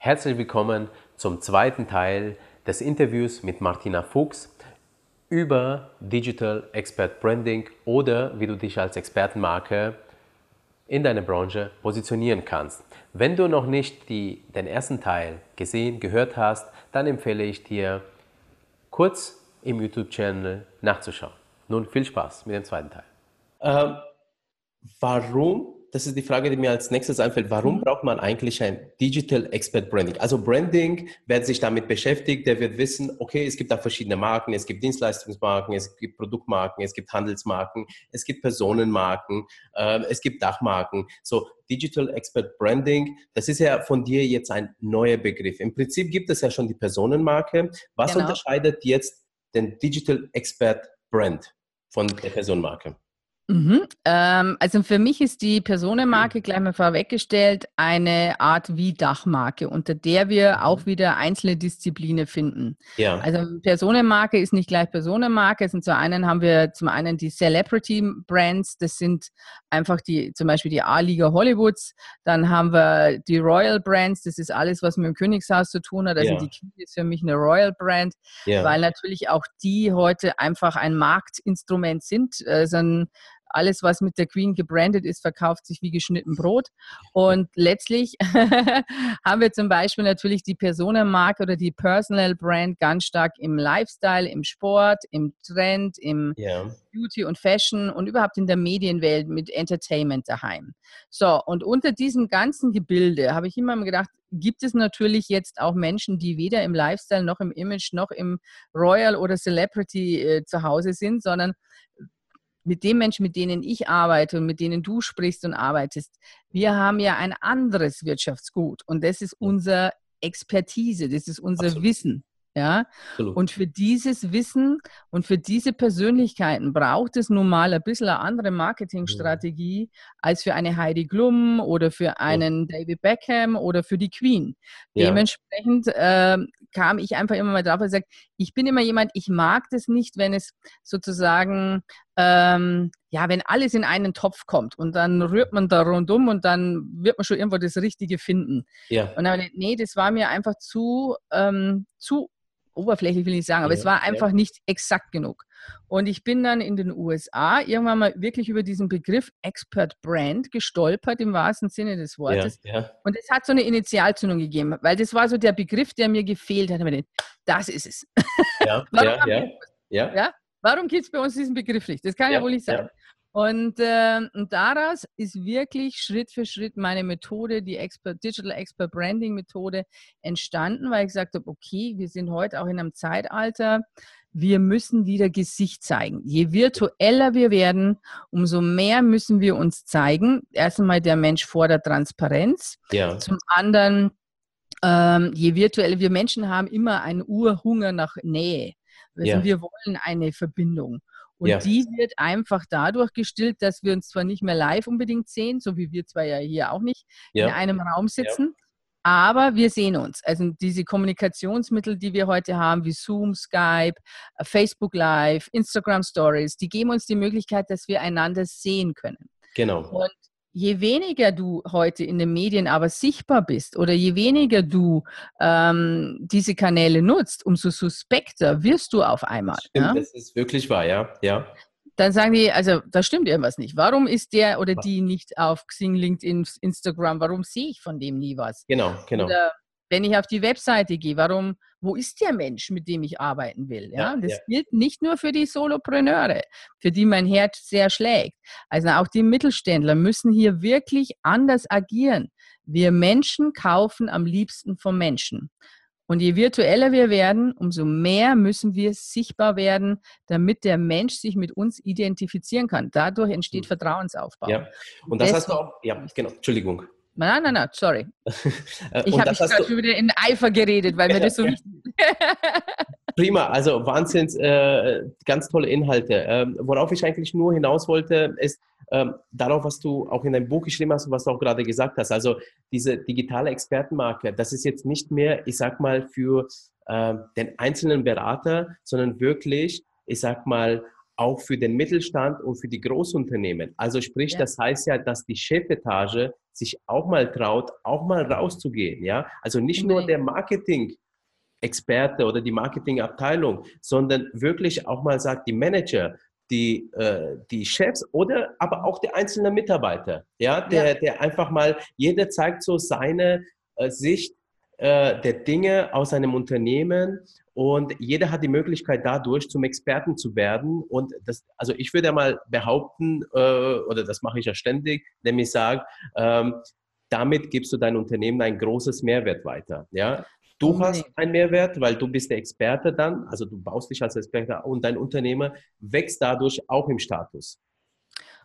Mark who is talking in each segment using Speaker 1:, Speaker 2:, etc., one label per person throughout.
Speaker 1: Herzlich willkommen zum zweiten Teil des Interviews mit Martina Fuchs über Digital Expert Branding oder wie du dich als Expertenmarke in deiner Branche positionieren kannst. Wenn du noch nicht die, den ersten Teil gesehen, gehört hast, dann empfehle ich dir, kurz im YouTube-Channel nachzuschauen. Nun viel Spaß mit dem zweiten Teil. Ähm, warum das ist die Frage, die mir als nächstes einfällt. Warum mhm. braucht man eigentlich ein Digital Expert Branding? Also Branding, wer sich damit beschäftigt, der wird wissen, okay, es gibt da verschiedene Marken, es gibt Dienstleistungsmarken, es gibt Produktmarken, es gibt Handelsmarken, es gibt Personenmarken, äh, es gibt Dachmarken. So Digital Expert Branding, das ist ja von dir jetzt ein neuer Begriff. Im Prinzip gibt es ja schon die Personenmarke. Was genau. unterscheidet jetzt den Digital Expert Brand von der Personenmarke?
Speaker 2: Mhm. Ähm, also für mich ist die Personenmarke gleich mal vorweggestellt eine Art wie Dachmarke, unter der wir auch mhm. wieder einzelne Disziplinen finden. Ja. Also Personenmarke ist nicht gleich Personenmarke. Also zum einen haben wir zum einen die Celebrity Brands, das sind einfach die zum Beispiel die A-Liga Hollywoods. Dann haben wir die Royal Brands, das ist alles, was mit dem Königshaus zu tun hat. Also ja. die Queen ist für mich eine Royal Brand, ja. weil natürlich auch die heute einfach ein Marktinstrument sind. Also ein alles, was mit der Queen gebrandet ist, verkauft sich wie geschnitten Brot. Und letztlich haben wir zum Beispiel natürlich die Personenmarke oder die Personal Brand ganz stark im Lifestyle, im Sport, im Trend, im yeah. Beauty und Fashion und überhaupt in der Medienwelt mit Entertainment daheim. So, und unter diesem ganzen Gebilde habe ich immer gedacht, gibt es natürlich jetzt auch Menschen, die weder im Lifestyle noch im Image noch im Royal oder Celebrity äh, zu Hause sind, sondern mit den Menschen, mit denen ich arbeite und mit denen du sprichst und arbeitest, wir haben ja ein anderes Wirtschaftsgut und das ist unsere Expertise, das ist unser Absolut. Wissen. Ja? Und für dieses Wissen und für diese Persönlichkeiten braucht es nun mal ein bisschen eine andere Marketingstrategie ja. als für eine Heidi Klum oder für einen ja. David Beckham oder für die Queen. Ja. Dementsprechend äh, kam ich einfach immer mal drauf und gesagt, ich bin immer jemand, ich mag das nicht, wenn es sozusagen ähm, ja, wenn alles in einen Topf kommt und dann rührt man da rundum und dann wird man schon irgendwo das Richtige finden. Ja. Und dann, nee, das war mir einfach zu, ähm, zu oberflächlich will ich sagen, aber ja, es war einfach ja. nicht exakt genug. Und ich bin dann in den USA irgendwann mal wirklich über diesen Begriff Expert Brand gestolpert im wahrsten Sinne des Wortes. Ja, Und es hat so eine Initialzündung gegeben, weil das war so der Begriff, der mir gefehlt hat. Das ist es. Ja, ja, ja, ja. Warum gibt es bei uns diesen Begriff nicht? Das kann ja, wohl nicht sein. Und, äh, und daraus ist wirklich Schritt für Schritt meine Methode, die Expert, Digital Expert Branding Methode entstanden, weil ich gesagt habe, okay, wir sind heute auch in einem Zeitalter, wir müssen wieder Gesicht zeigen. Je virtueller wir werden, umso mehr müssen wir uns zeigen. Erst einmal der Mensch fordert Transparenz. Ja. Zum anderen, ähm, je virtueller wir Menschen haben immer einen Urhunger nach Nähe. Also ja. wir wollen eine Verbindung. Und ja. die wird einfach dadurch gestillt, dass wir uns zwar nicht mehr live unbedingt sehen, so wie wir zwar ja hier auch nicht ja. in einem Raum sitzen, aber wir sehen uns. Also diese Kommunikationsmittel, die wir heute haben, wie Zoom, Skype, Facebook Live, Instagram Stories, die geben uns die Möglichkeit, dass wir einander sehen können. Genau. Und je weniger du heute in den Medien aber sichtbar bist oder je weniger du ähm, diese Kanäle nutzt, umso suspekter wirst du auf einmal.
Speaker 1: Stimmt, ja? Das ist wirklich wahr, ja. ja.
Speaker 2: Dann sagen die, also da stimmt irgendwas nicht. Warum ist der oder die nicht auf Xing, LinkedIn, Instagram? Warum sehe ich von dem nie was? Genau, genau. Oder wenn ich auf die Webseite gehe, warum, wo ist der Mensch, mit dem ich arbeiten will? Ja, ja das ja. gilt nicht nur für die Solopreneure, für die mein Herz sehr schlägt. Also auch die Mittelständler müssen hier wirklich anders agieren. Wir Menschen kaufen am liebsten vom Menschen. Und je virtueller wir werden, umso mehr müssen wir sichtbar werden, damit der Mensch sich mit uns identifizieren kann. Dadurch entsteht mhm. Vertrauensaufbau.
Speaker 1: Ja, und das Deswegen, hast du auch, ja, genau, Entschuldigung.
Speaker 2: Nein, nein, nein, sorry. Äh, ich habe mich gerade schon wieder in Eifer geredet, weil mir das so wichtig.
Speaker 1: Prima, also Wahnsinns, äh, ganz tolle Inhalte. Ähm, worauf ich eigentlich nur hinaus wollte, ist ähm, darauf, was du auch in deinem Buch geschrieben hast und was du auch gerade gesagt hast. Also diese digitale Expertenmarke, das ist jetzt nicht mehr, ich sag mal, für äh, den einzelnen Berater, sondern wirklich, ich sag mal, auch für den Mittelstand und für die Großunternehmen. Also sprich, ja. das heißt ja, dass die Chefetage sich auch mal traut, auch mal rauszugehen. Ja, also nicht nur der Marketing. Experte oder die Marketingabteilung, sondern wirklich auch mal sagt, die Manager, die, äh, die Chefs oder aber auch der einzelne Mitarbeiter, ja, der, ja. der einfach mal, jeder zeigt so seine äh, Sicht äh, der Dinge aus einem Unternehmen und jeder hat die Möglichkeit dadurch zum Experten zu werden und das, also ich würde mal behaupten, äh, oder das mache ich ja ständig, nämlich sagen, ähm, damit gibst du dein Unternehmen ein großes Mehrwert weiter, ja. Du okay. hast einen Mehrwert, weil du bist der Experte dann, also du baust dich als Experte und dein Unternehmer wächst dadurch auch im Status.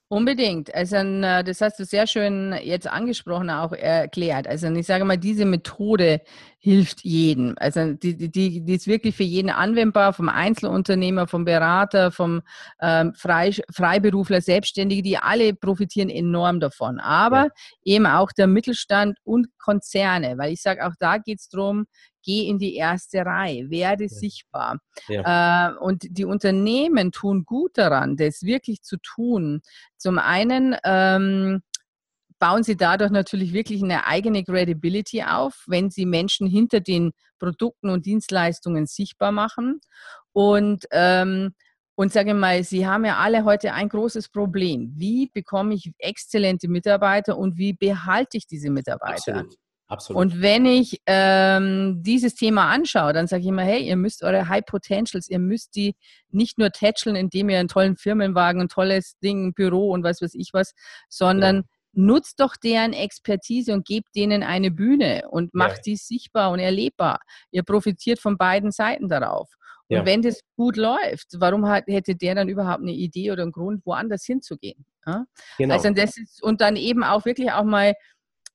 Speaker 2: Unbedingt. Also äh, das hast du sehr schön jetzt angesprochen, auch erklärt. Also ich sage mal, diese Methode hilft jedem. Also die, die, die ist wirklich für jeden anwendbar, vom Einzelunternehmer, vom Berater, vom ähm, Frei, Freiberufler, Selbstständige, die alle profitieren enorm davon. Aber ja. eben auch der Mittelstand und Konzerne, weil ich sage, auch da geht es darum, geh in die erste Reihe, werde ja. sichtbar. Ja. Äh, und die Unternehmen tun gut daran, das wirklich zu tun. Zum einen ähm, bauen sie dadurch natürlich wirklich eine eigene Credibility auf, wenn sie Menschen hinter den Produkten und Dienstleistungen sichtbar machen. Und ähm, und sage mal, Sie haben ja alle heute ein großes Problem. Wie bekomme ich exzellente Mitarbeiter und wie behalte ich diese Mitarbeiter? Absolut. Absolut. Und wenn ich ähm, dieses Thema anschaue, dann sage ich immer, hey, ihr müsst eure High Potentials, ihr müsst die nicht nur tätscheln, indem ihr einen tollen Firmenwagen, ein tolles Ding, ein Büro und was weiß ich was, sondern ja. nutzt doch deren Expertise und gebt denen eine Bühne und macht ja. die sichtbar und erlebbar. Ihr profitiert von beiden Seiten darauf. Und ja. wenn das gut läuft, warum hat, hätte der dann überhaupt eine Idee oder einen Grund, woanders hinzugehen? Genau. Also das ist, und dann eben auch wirklich auch mal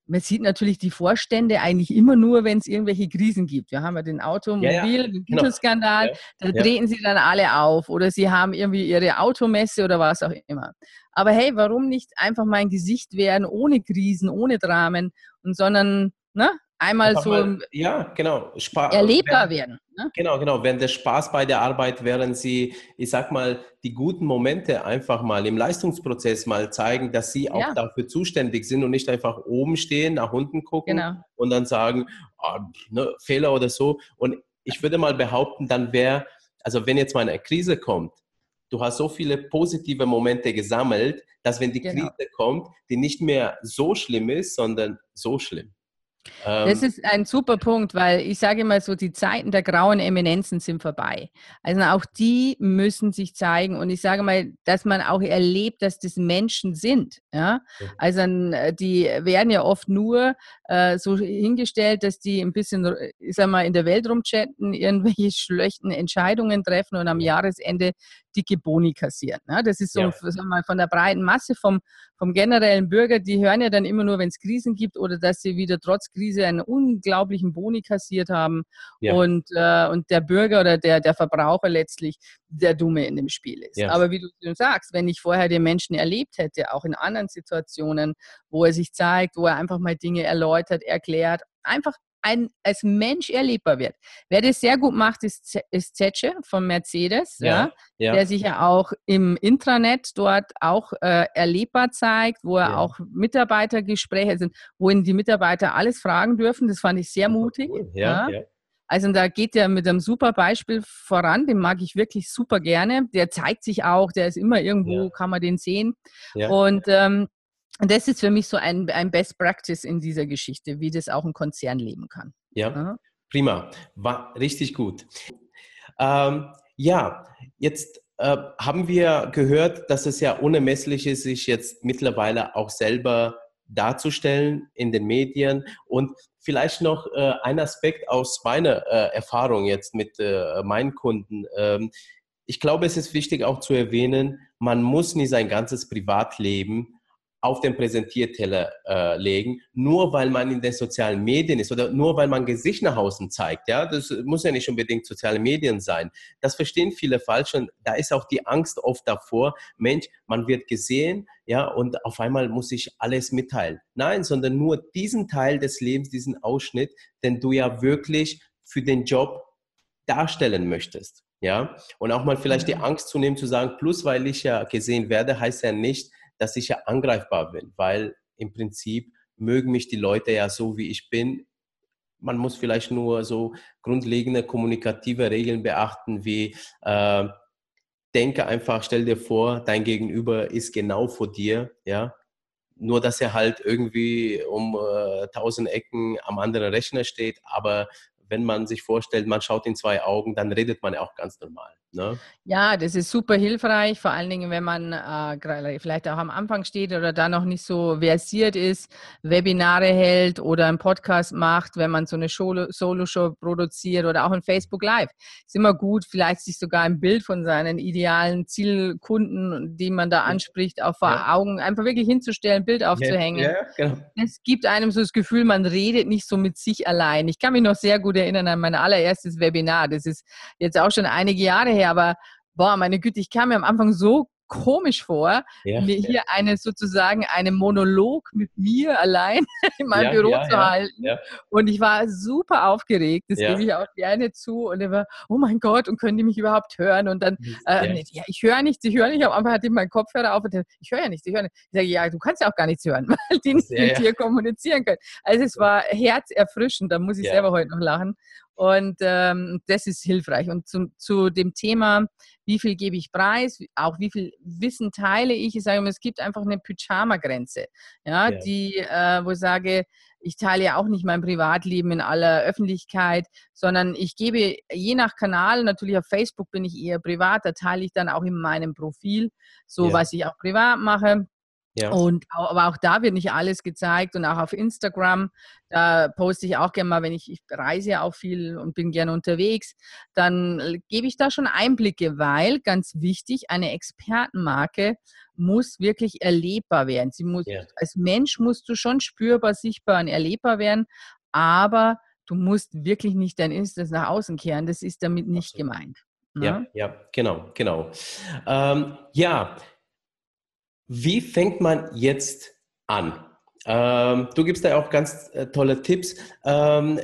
Speaker 2: man sieht natürlich die Vorstände eigentlich immer nur, wenn es irgendwelche Krisen gibt. Wir haben ja den Automobil, ja, ja. den. Güterskandal, genau. ja. da treten sie dann alle auf oder sie haben irgendwie ihre Automesse oder was auch immer. Aber hey, warum nicht einfach mal ein Gesicht werden ohne Krisen, ohne Dramen und sondern ne, einmal so mal,
Speaker 1: ja, genau,
Speaker 2: Spa erlebbar während, werden.
Speaker 1: Ne? Genau, genau. Während der Spaß bei der Arbeit, während sie, ich sag mal, die guten Momente einfach mal im Leistungsprozess mal zeigen, dass sie auch ja. dafür zuständig sind und nicht einfach oben stehen, nach unten gucken genau. und dann sagen, oh, ne, Fehler oder so. Und ich würde mal behaupten, dann wäre, also wenn jetzt mal eine Krise kommt, du hast so viele positive Momente gesammelt, dass wenn die genau. Krise kommt, die nicht mehr so schlimm ist, sondern so schlimm.
Speaker 2: Das ähm, ist ein super Punkt, weil ich sage immer so, die Zeiten der grauen Eminenzen sind vorbei. Also auch die müssen sich zeigen und ich sage mal, dass man auch erlebt, dass das Menschen sind. Ja? Also äh, die werden ja oft nur äh, so hingestellt, dass die ein bisschen, ich sag mal, in der Welt rumchatten, irgendwelche schlechten Entscheidungen treffen und am Jahresende dicke Boni kassieren. Ne? Das ist so ja. sagen wir, von der breiten Masse, vom, vom generellen Bürger, die hören ja dann immer nur, wenn es Krisen gibt oder dass sie wieder trotz Krise einen unglaublichen Boni kassiert haben ja. und, äh, und der Bürger oder der, der Verbraucher letztlich der Dumme in dem Spiel ist. Ja. Aber wie du sagst, wenn ich vorher den Menschen erlebt hätte, auch in anderen Situationen, wo er sich zeigt, wo er einfach mal Dinge erläutert, erklärt, einfach ein, als Mensch erlebbar wird. Wer das sehr gut macht, ist, ist Zetsche von Mercedes, ja, ja, der sich ja auch im Intranet dort auch äh, erlebbar zeigt, wo er ja. auch Mitarbeitergespräche sind, wohin die Mitarbeiter alles fragen dürfen. Das fand ich sehr mutig. Cool. Ja, ja. Also da geht er mit einem super Beispiel voran, den mag ich wirklich super gerne. Der zeigt sich auch, der ist immer irgendwo, kann man den sehen. Und ähm, und das ist für mich so ein, ein Best Practice in dieser Geschichte, wie das auch ein Konzern leben kann.
Speaker 1: Ja, ja. prima. War richtig gut. Ähm, ja, jetzt äh, haben wir gehört, dass es ja unermesslich ist, sich jetzt mittlerweile auch selber darzustellen in den Medien. Und vielleicht noch äh, ein Aspekt aus meiner äh, Erfahrung jetzt mit äh, meinen Kunden. Ähm, ich glaube, es ist wichtig auch zu erwähnen, man muss nie sein ganzes Privatleben auf den Präsentierteller äh, legen, nur weil man in den sozialen Medien ist oder nur weil man Gesicht nach außen zeigt. Ja, das muss ja nicht unbedingt soziale Medien sein. Das verstehen viele falsch und da ist auch die Angst oft davor, Mensch, man wird gesehen, ja, und auf einmal muss ich alles mitteilen. Nein, sondern nur diesen Teil des Lebens, diesen Ausschnitt, den du ja wirklich für den Job darstellen möchtest. Ja, und auch mal vielleicht die Angst zu nehmen, zu sagen, plus weil ich ja gesehen werde, heißt ja nicht, dass ich ja angreifbar bin, weil im Prinzip mögen mich die Leute ja so, wie ich bin. Man muss vielleicht nur so grundlegende kommunikative Regeln beachten, wie äh, denke einfach, stell dir vor, dein Gegenüber ist genau vor dir, ja. Nur, dass er halt irgendwie um äh, tausend Ecken am anderen Rechner steht, aber wenn man sich vorstellt, man schaut in zwei Augen, dann redet man ja auch ganz normal. Ne?
Speaker 2: Ja, das ist super hilfreich, vor allen Dingen, wenn man äh, vielleicht auch am Anfang steht oder da noch nicht so versiert ist, Webinare hält oder einen Podcast macht, wenn man so eine Solo-Show produziert oder auch ein Facebook Live. Ist immer gut, vielleicht sich sogar ein Bild von seinen idealen Zielkunden, die man da anspricht, auch vor ja. Augen einfach wirklich hinzustellen, ein Bild aufzuhängen. Ja, ja, genau. Es gibt einem so das Gefühl, man redet nicht so mit sich allein. Ich kann mich noch sehr gut erinnern an mein allererstes Webinar. Das ist jetzt auch schon einige Jahre her, aber boah, meine Güte, ich kam mir am Anfang so komisch vor, ja, mir hier eine sozusagen einen Monolog mit mir allein in meinem ja, Büro ja, zu halten. Und ich war super aufgeregt, das gebe ich auch gerne zu. Und er war, oh mein Gott, und können die mich überhaupt hören? Und dann, äh, ja, ich höre nichts, ich höre nicht. Am Anfang hatte ich meinen Kopfhörer auf und dachte, ich höre ja nichts, ich höre nicht. Ich sage, ja, du kannst ja auch gar nichts hören, weil die nicht mit dir kommunizieren können. Also es war herzerfrischend, da muss ich selber heute noch lachen. Und ähm, das ist hilfreich. Und zu, zu dem Thema, wie viel gebe ich preis, auch wie viel Wissen teile ich, ich sage immer, es gibt einfach eine Pyjama-Grenze, ja, ja, die, äh, wo ich sage, ich teile ja auch nicht mein Privatleben in aller Öffentlichkeit, sondern ich gebe je nach Kanal, natürlich auf Facebook bin ich eher privat, da teile ich dann auch in meinem Profil, so ja. was ich auch privat mache. Ja. Und aber auch da wird nicht alles gezeigt und auch auf Instagram, da poste ich auch gerne mal, wenn ich, ich reise auch viel und bin gerne unterwegs, dann gebe ich da schon Einblicke, weil ganz wichtig, eine Expertenmarke muss wirklich erlebbar werden. Sie muss, ja. als Mensch musst du schon spürbar, sichtbar und erlebbar werden, aber du musst wirklich nicht dein Insta nach außen kehren. Das ist damit nicht Absolut. gemeint.
Speaker 1: Ne? Ja, ja, genau, genau. Ähm, ja, wie fängt man jetzt an? Ähm, du gibst da auch ganz äh, tolle Tipps. Ähm,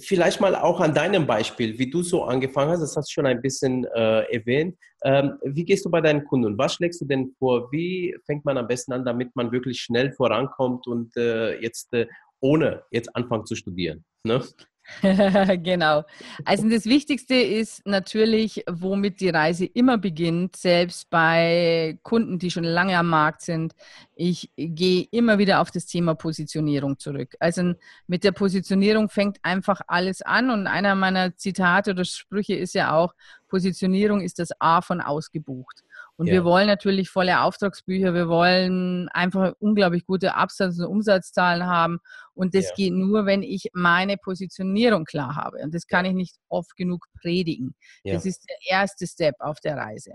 Speaker 1: vielleicht mal auch an deinem Beispiel, wie du so angefangen hast, das hast du schon ein bisschen äh, erwähnt. Ähm, wie gehst du bei deinen Kunden? Was schlägst du denn vor? Wie fängt man am besten an, damit man wirklich schnell vorankommt und äh, jetzt äh, ohne jetzt anfangen zu studieren? Ne?
Speaker 2: genau. Also das Wichtigste ist natürlich, womit die Reise immer beginnt, selbst bei Kunden, die schon lange am Markt sind. Ich gehe immer wieder auf das Thema Positionierung zurück. Also mit der Positionierung fängt einfach alles an und einer meiner Zitate oder Sprüche ist ja auch, Positionierung ist das A von ausgebucht. Und ja. wir wollen natürlich volle Auftragsbücher, wir wollen einfach unglaublich gute Absatz- und Umsatzzahlen haben. Und das ja. geht nur, wenn ich meine Positionierung klar habe. Und das kann ich nicht oft genug predigen. Das ist der erste Step auf der Reise.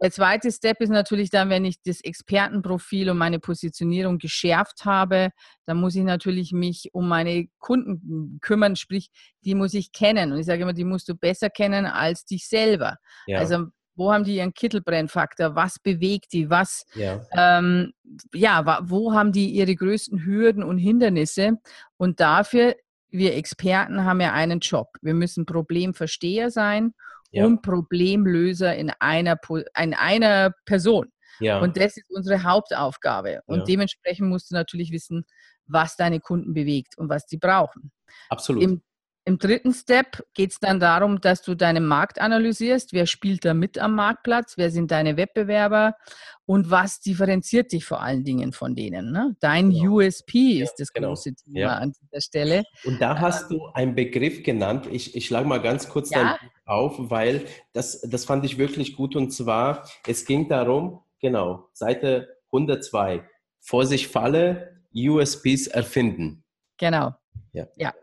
Speaker 2: Der zweite Step ist natürlich dann, wenn ich das Expertenprofil und meine Positionierung geschärft habe, dann muss ich natürlich mich um meine Kunden kümmern, sprich, die muss ich kennen. Und ich sage immer, die musst du besser kennen als dich selber. Ja. Also wo haben die ihren Kittelbrennfaktor? Was bewegt die? Was, ja. Ähm, ja, wo haben die ihre größten Hürden und Hindernisse? Und dafür, wir Experten haben ja einen Job. Wir müssen Problemversteher sein ja. und Problemlöser in einer, in einer Person. Ja. Und das ist unsere Hauptaufgabe. Und dementsprechend musst du natürlich wissen, was deine Kunden bewegt und was sie brauchen.
Speaker 1: Absolut.
Speaker 2: Im im dritten Step geht es dann darum, dass du deinen Markt analysierst. Wer spielt da mit am Marktplatz? Wer sind deine Wettbewerber? Und was differenziert dich vor allen Dingen von denen? Ne? Dein genau. USP ist das genau. große Thema ja. an dieser Stelle.
Speaker 1: Und da hast ähm, du einen Begriff genannt. Ich, ich schlage mal ganz kurz ja? auf, weil das, das fand ich wirklich gut. Und zwar, es ging darum, genau, Seite 102, vor sich falle, USPs erfinden.
Speaker 2: Genau. Ja. ja.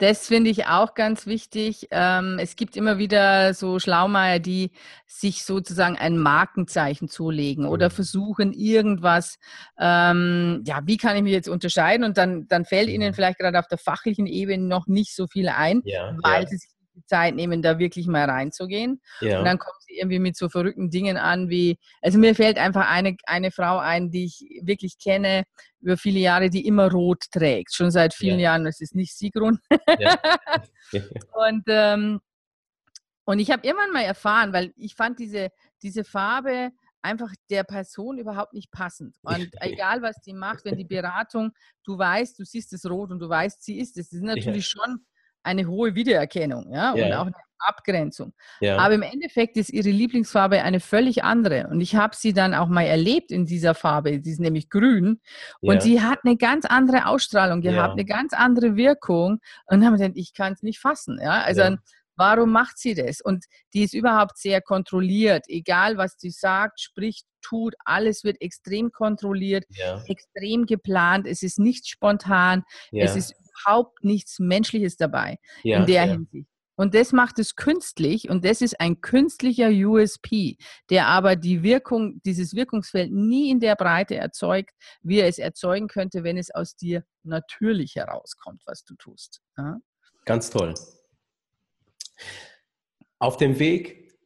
Speaker 2: Das finde ich auch ganz wichtig. Ähm, es gibt immer wieder so Schlaumeier, die sich sozusagen ein Markenzeichen zulegen oder mhm. versuchen irgendwas, ähm, ja, wie kann ich mich jetzt unterscheiden? Und dann, dann fällt ihnen mhm. vielleicht gerade auf der fachlichen Ebene noch nicht so viel ein, ja, weil ja. sie sich die Zeit nehmen, da wirklich mal reinzugehen. Ja. Und dann kommen sie irgendwie mit so verrückten Dingen an wie, also mir fällt einfach eine, eine Frau ein, die ich wirklich kenne über viele Jahre, die immer rot trägt, schon seit vielen ja. Jahren. Das ist nicht Sigrun. Ja. und ähm, Und ich habe irgendwann mal erfahren, weil ich fand diese, diese Farbe einfach der Person überhaupt nicht passend. Und egal, was die macht, wenn die Beratung, du weißt, du siehst es rot und du weißt, sie ist es. Das ist natürlich ja. schon eine hohe Wiedererkennung ja? ja. und auch eine Abgrenzung. Ja. Aber im Endeffekt ist ihre Lieblingsfarbe eine völlig andere. Und ich habe sie dann auch mal erlebt in dieser Farbe. Sie ist nämlich grün. Und ja. sie hat eine ganz andere Ausstrahlung gehabt, eine ganz andere Wirkung. Und dann haben wir gedacht, ich kann es nicht fassen. Ja? Also Warum macht sie das? Und die ist überhaupt sehr kontrolliert. Egal, was sie sagt, spricht, tut, alles wird extrem kontrolliert, ja. extrem geplant. Es ist nicht spontan. Ja. Es ist überhaupt nichts Menschliches dabei ja, in der Hinsicht. Und das macht es künstlich und das ist ein künstlicher USP, der aber die Wirkung, dieses Wirkungsfeld nie in der Breite erzeugt, wie er es erzeugen könnte, wenn es aus dir natürlich herauskommt, was du tust. Ja?
Speaker 1: Ganz toll. Auf dem Weg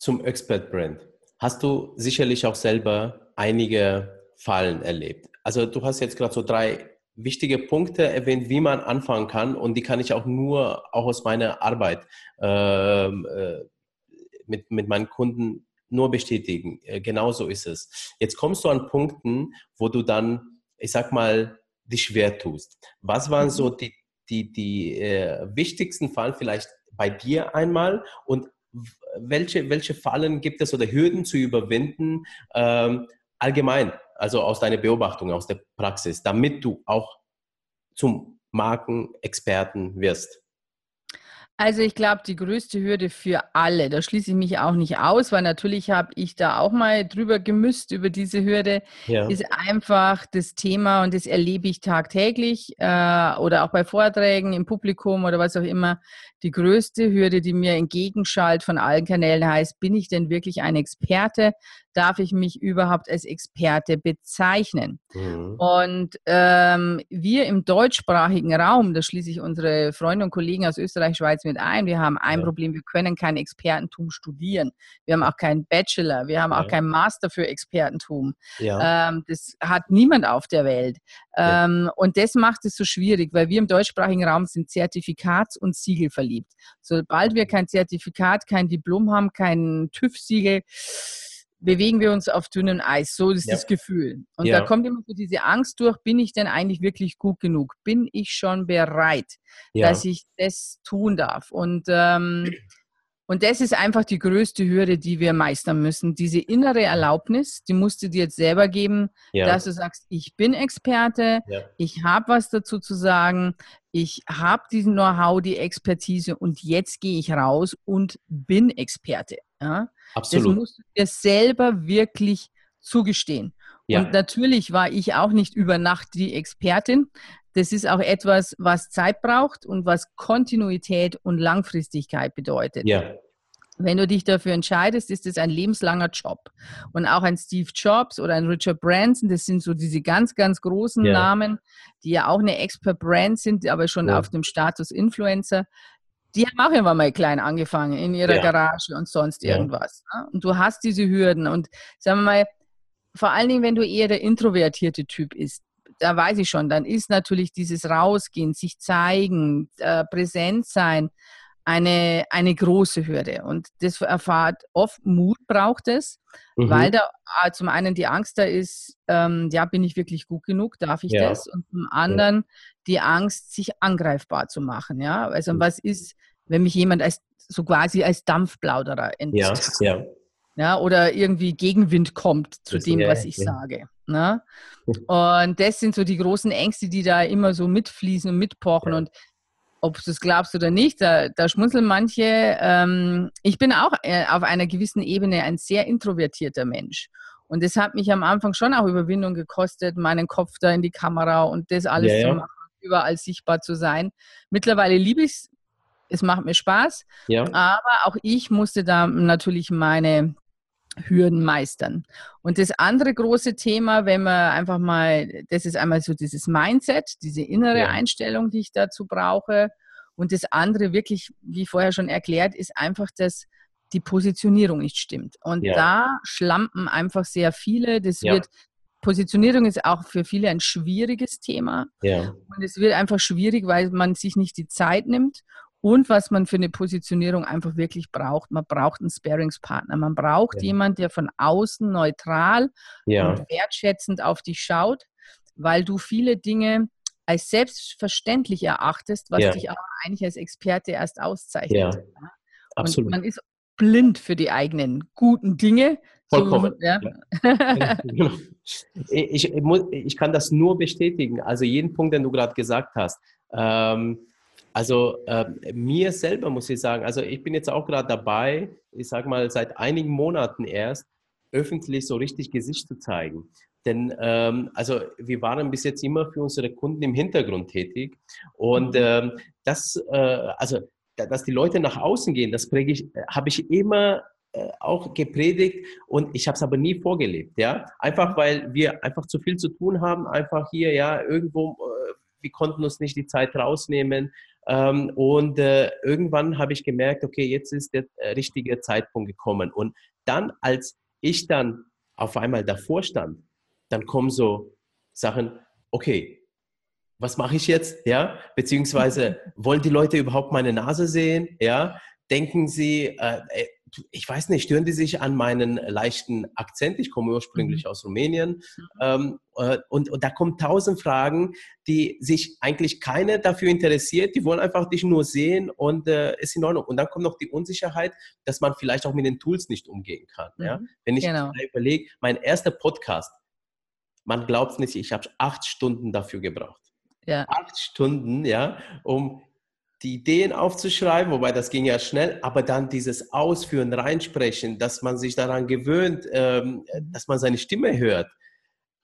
Speaker 1: zum Expert Brand hast du sicherlich auch selber einige Fallen erlebt. Also du hast jetzt gerade so drei wichtige Punkte erwähnt, wie man anfangen kann und die kann ich auch nur auch aus meiner Arbeit ähm, äh, mit, mit meinen Kunden nur bestätigen. Äh, genauso ist es. Jetzt kommst du an Punkten, wo du dann, ich sag mal, dich schwer tust. Was waren so mhm. die, die, die äh, wichtigsten Fallen vielleicht bei dir einmal und welche, welche Fallen gibt es oder Hürden zu überwinden ähm, allgemein, also aus deiner Beobachtung, aus der Praxis, damit du auch zum Markenexperten wirst?
Speaker 2: Also ich glaube, die größte Hürde für alle, da schließe ich mich auch nicht aus, weil natürlich habe ich da auch mal drüber gemüsst über diese Hürde, ja. ist einfach das Thema und das erlebe ich tagtäglich äh, oder auch bei Vorträgen im Publikum oder was auch immer. Die größte Hürde, die mir entgegenschallt von allen Kanälen heißt, bin ich denn wirklich ein Experte? Darf ich mich überhaupt als Experte bezeichnen? Mhm. Und ähm, wir im deutschsprachigen Raum, da schließe ich unsere Freunde und Kollegen aus Österreich, Schweiz mit ein, wir haben ein ja. Problem, wir können kein Expertentum studieren. Wir haben auch keinen Bachelor, wir haben ja. auch keinen Master für Expertentum. Ja. Ähm, das hat niemand auf der Welt. Ähm, und das macht es so schwierig, weil wir im deutschsprachigen Raum sind Zertifikats- und Siegel verliebt. Sobald wir kein Zertifikat, kein Diplom haben, kein TÜV-Siegel, bewegen wir uns auf dünnem Eis. So ist ja. das Gefühl. Und ja. da kommt immer so diese Angst durch, bin ich denn eigentlich wirklich gut genug? Bin ich schon bereit, ja. dass ich das tun darf? Und, ähm, und das ist einfach die größte Hürde, die wir meistern müssen. Diese innere Erlaubnis, die musst du dir jetzt selber geben, dass du sagst, ich bin Experte, ich habe was dazu zu sagen, ich habe diesen Know-how, die Expertise und jetzt gehe ich raus und bin Experte. Ja? Absolut. Das musst du dir selber wirklich zugestehen. Ja. Und natürlich war ich auch nicht über Nacht die Expertin. Das ist auch etwas, was Zeit braucht und was Kontinuität und Langfristigkeit bedeutet. Ja. Wenn du dich dafür entscheidest, ist es ein lebenslanger Job. Und auch ein Steve Jobs oder ein Richard Branson, das sind so diese ganz, ganz großen ja. Namen, die ja auch eine Expert-Brand sind, aber schon ja. auf dem Status Influencer die haben auch irgendwann mal klein angefangen in ihrer ja. Garage und sonst irgendwas. Ne? Und du hast diese Hürden. Und sagen wir mal, vor allen Dingen, wenn du eher der introvertierte Typ bist, da weiß ich schon, dann ist natürlich dieses Rausgehen, sich zeigen, äh, präsent sein, eine, eine große Hürde. Und das erfahrt oft Mut braucht es, mhm. weil da äh, zum einen die Angst da ist, ähm, ja, bin ich wirklich gut genug, darf ich ja. das? Und zum anderen ja. die Angst, sich angreifbar zu machen. Ja, also mhm. was ist, wenn mich jemand als so quasi als Dampfplauderer entdeckt? Ja, ja. Ja, oder irgendwie Gegenwind kommt zu das, dem, ja, was ich sage. Ne? Und das sind so die großen Ängste, die da immer so mitfließen und mitpochen. Und ob du es glaubst oder nicht, da, da schmunzeln manche. Ähm, ich bin auch äh, auf einer gewissen Ebene ein sehr introvertierter Mensch. Und das hat mich am Anfang schon auch Überwindung gekostet, meinen Kopf da in die Kamera und das alles ja, zu machen, überall sichtbar zu sein. Mittlerweile liebe ich es, es macht mir Spaß, ja. aber auch ich musste da natürlich meine Hürden meistern. Und das andere große Thema, wenn man einfach mal, das ist einmal so dieses Mindset, diese innere ja. Einstellung, die ich dazu brauche. Und das andere wirklich, wie vorher schon erklärt, ist einfach, dass die Positionierung nicht stimmt. Und ja. da schlampen einfach sehr viele. Das ja. wird Positionierung ist auch für viele ein schwieriges Thema. Ja. Und es wird einfach schwierig, weil man sich nicht die Zeit nimmt und was man für eine Positionierung einfach wirklich braucht. Man braucht einen Sparingspartner. Man braucht ja. jemanden, der von außen neutral ja. und wertschätzend auf dich schaut, weil du viele Dinge als selbstverständlich erachtest, was ja. dich aber eigentlich als Experte erst auszeichnet. Ja. Absolut. Und man ist blind für die eigenen guten Dinge.
Speaker 1: Vollkommen. So, ja. Genau. ich, ich, ich, kann das nur bestätigen. Also jeden Punkt, den du gerade gesagt hast. Ähm, also äh, mir selber muss ich sagen, also ich bin jetzt auch gerade dabei, ich sage mal seit einigen Monaten erst, öffentlich so richtig Gesicht zu zeigen. Denn ähm, also wir waren bis jetzt immer für unsere Kunden im Hintergrund tätig und mhm. ähm, das, äh, also dass die Leute nach außen gehen, das präge ich, habe ich immer äh, auch gepredigt und ich habe es aber nie vorgelebt, ja. Einfach weil wir einfach zu viel zu tun haben, einfach hier, ja, irgendwo, äh, wir konnten uns nicht die Zeit rausnehmen. Ähm, und äh, irgendwann habe ich gemerkt, okay, jetzt ist der äh, richtige Zeitpunkt gekommen. Und dann, als ich dann auf einmal davor stand, dann kommen so Sachen, okay, was mache ich jetzt? Ja, beziehungsweise wollen die Leute überhaupt meine Nase sehen? Ja, denken sie, äh, ich weiß nicht, stören die sich an meinen leichten Akzent? Ich komme ursprünglich mhm. aus Rumänien. Mhm. Ähm, äh, und, und da kommen tausend Fragen, die sich eigentlich keine dafür interessiert. Die wollen einfach dich nur sehen und äh, ist in Ordnung. Und dann kommt noch die Unsicherheit, dass man vielleicht auch mit den Tools nicht umgehen kann. Mhm. Ja? Wenn ich genau. überlege, mein erster Podcast, man glaubt es nicht, ich habe acht Stunden dafür gebraucht. Ja. Acht Stunden, ja, um die Ideen aufzuschreiben, wobei das ging ja schnell, aber dann dieses Ausführen, Reinsprechen, dass man sich daran gewöhnt, ähm, dass man seine Stimme hört.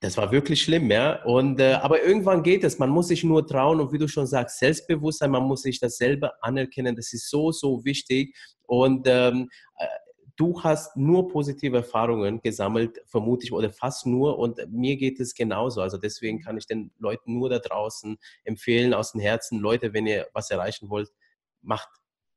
Speaker 1: Das war wirklich schlimm, ja. Und, äh, aber irgendwann geht es. Man muss sich nur trauen und wie du schon sagst, Selbstbewusstsein, man muss sich das selber anerkennen. Das ist so, so wichtig. Und ähm, äh, du hast nur positive Erfahrungen gesammelt, vermute ich, oder fast nur. Und mir geht es genauso. Also deswegen kann ich den Leuten nur da draußen empfehlen, aus dem Herzen, Leute, wenn ihr was erreichen wollt, macht.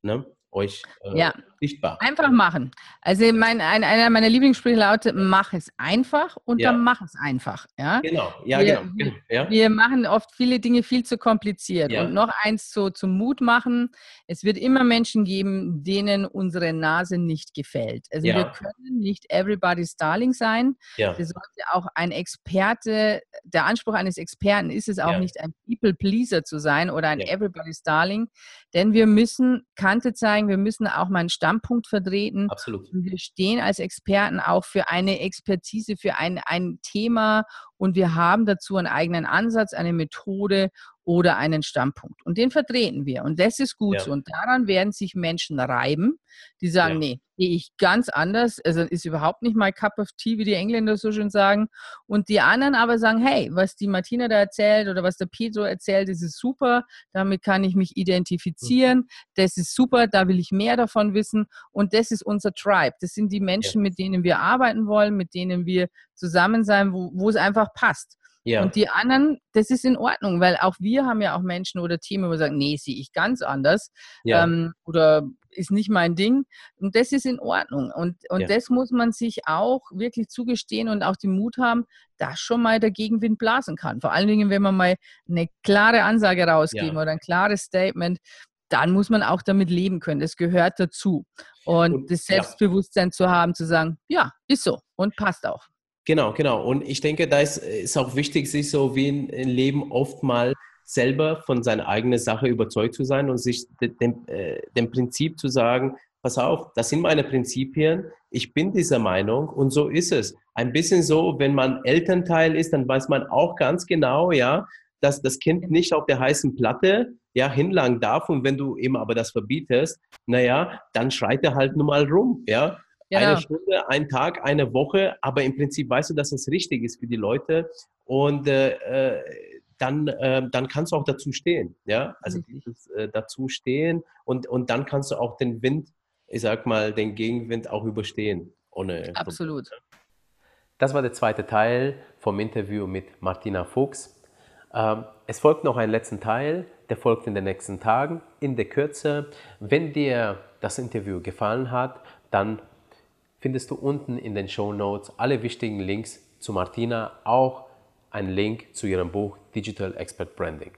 Speaker 1: Ne? Euch
Speaker 2: äh, ja. sichtbar. Einfach machen. Also mein, ein, einer meiner Lieblingssprüche lautet, mach es einfach und ja. dann mach es einfach. Ja?
Speaker 1: Genau, ja,
Speaker 2: wir,
Speaker 1: genau. Wir,
Speaker 2: ja. wir machen oft viele Dinge viel zu kompliziert. Ja. Und noch eins so zum Mut machen, es wird immer Menschen geben, denen unsere Nase nicht gefällt. Also wir können nicht everybody's darling sein. Ja. Wir sollten auch ein Experte, der Anspruch eines Experten ist es auch nicht ein People Pleaser zu sein oder ein everybody's darling, denn wir müssen Kante zeigen, wir müssen auch mal einen Standpunkt vertreten.
Speaker 1: Absolut.
Speaker 2: wir stehen als Experten auch für eine Expertise, für ein, ein Thema und wir haben dazu einen eigenen Ansatz, eine Methode oder einen Standpunkt. Und den vertreten wir. Und das ist gut ja. so. Und daran werden sich Menschen reiben, die sagen, ja. nee, gehe ich ganz anders. Also ist überhaupt nicht my cup of tea, wie die Engländer so schön sagen. Und die anderen aber sagen, hey, was die Martina da erzählt oder was der Pedro erzählt, das ist super. Damit kann ich mich identifizieren. Mhm. Das ist super. Da will ich mehr davon wissen. Und das ist unser Tribe. Das sind die Menschen, ja. mit denen wir arbeiten wollen, mit denen wir zusammen sein, wo, wo es einfach passt. Ja. Und die anderen, das ist in Ordnung, weil auch wir haben ja auch Menschen oder Themen, wo wir sagen, nee, sehe ich ganz anders ja. ähm, oder ist nicht mein Ding. Und das ist in Ordnung. Und, und ja. das muss man sich auch wirklich zugestehen und auch den Mut haben, dass schon mal der Gegenwind blasen kann. Vor allen Dingen, wenn man mal eine klare Ansage rausgeben oder ein klares Statement, dann muss man auch damit leben können. Das gehört dazu. Und, und das Selbstbewusstsein zu haben, zu sagen, ja, ist so und passt auch.
Speaker 1: Genau, genau. Und ich denke, da ist, ist auch wichtig, sich so wie im Leben oft mal selber von seiner eigenen Sache überzeugt zu sein und sich dem, äh, dem Prinzip zu sagen, pass auf, das sind meine Prinzipien, ich bin dieser Meinung und so ist es. Ein bisschen so, wenn man Elternteil ist, dann weiß man auch ganz genau, ja, dass das Kind nicht auf der heißen Platte ja hinlangen darf und wenn du ihm aber das verbietest, naja, dann schreit er halt nur mal rum, ja. Genau. Eine Stunde, ein Tag, eine Woche, aber im Prinzip weißt du, dass es richtig ist für die Leute und äh, äh, dann, äh, dann kannst du auch dazu stehen. Ja? Also dieses äh, dazu stehen und, und dann kannst du auch den Wind, ich sag mal, den Gegenwind auch überstehen. Ohne
Speaker 2: Absolut.
Speaker 1: Das war der zweite Teil vom Interview mit Martina Fuchs. Ähm, es folgt noch ein letzten Teil, der folgt in den nächsten Tagen in der Kürze. Wenn dir das Interview gefallen hat, dann findest du unten in den Show Notes alle wichtigen Links zu Martina, auch einen Link zu ihrem Buch Digital Expert Branding.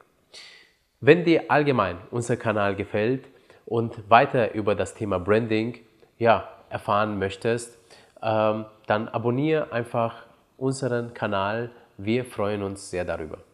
Speaker 1: Wenn dir allgemein unser Kanal gefällt und weiter über das Thema Branding ja, erfahren möchtest, ähm, dann abonniere einfach unseren Kanal. Wir freuen uns sehr darüber.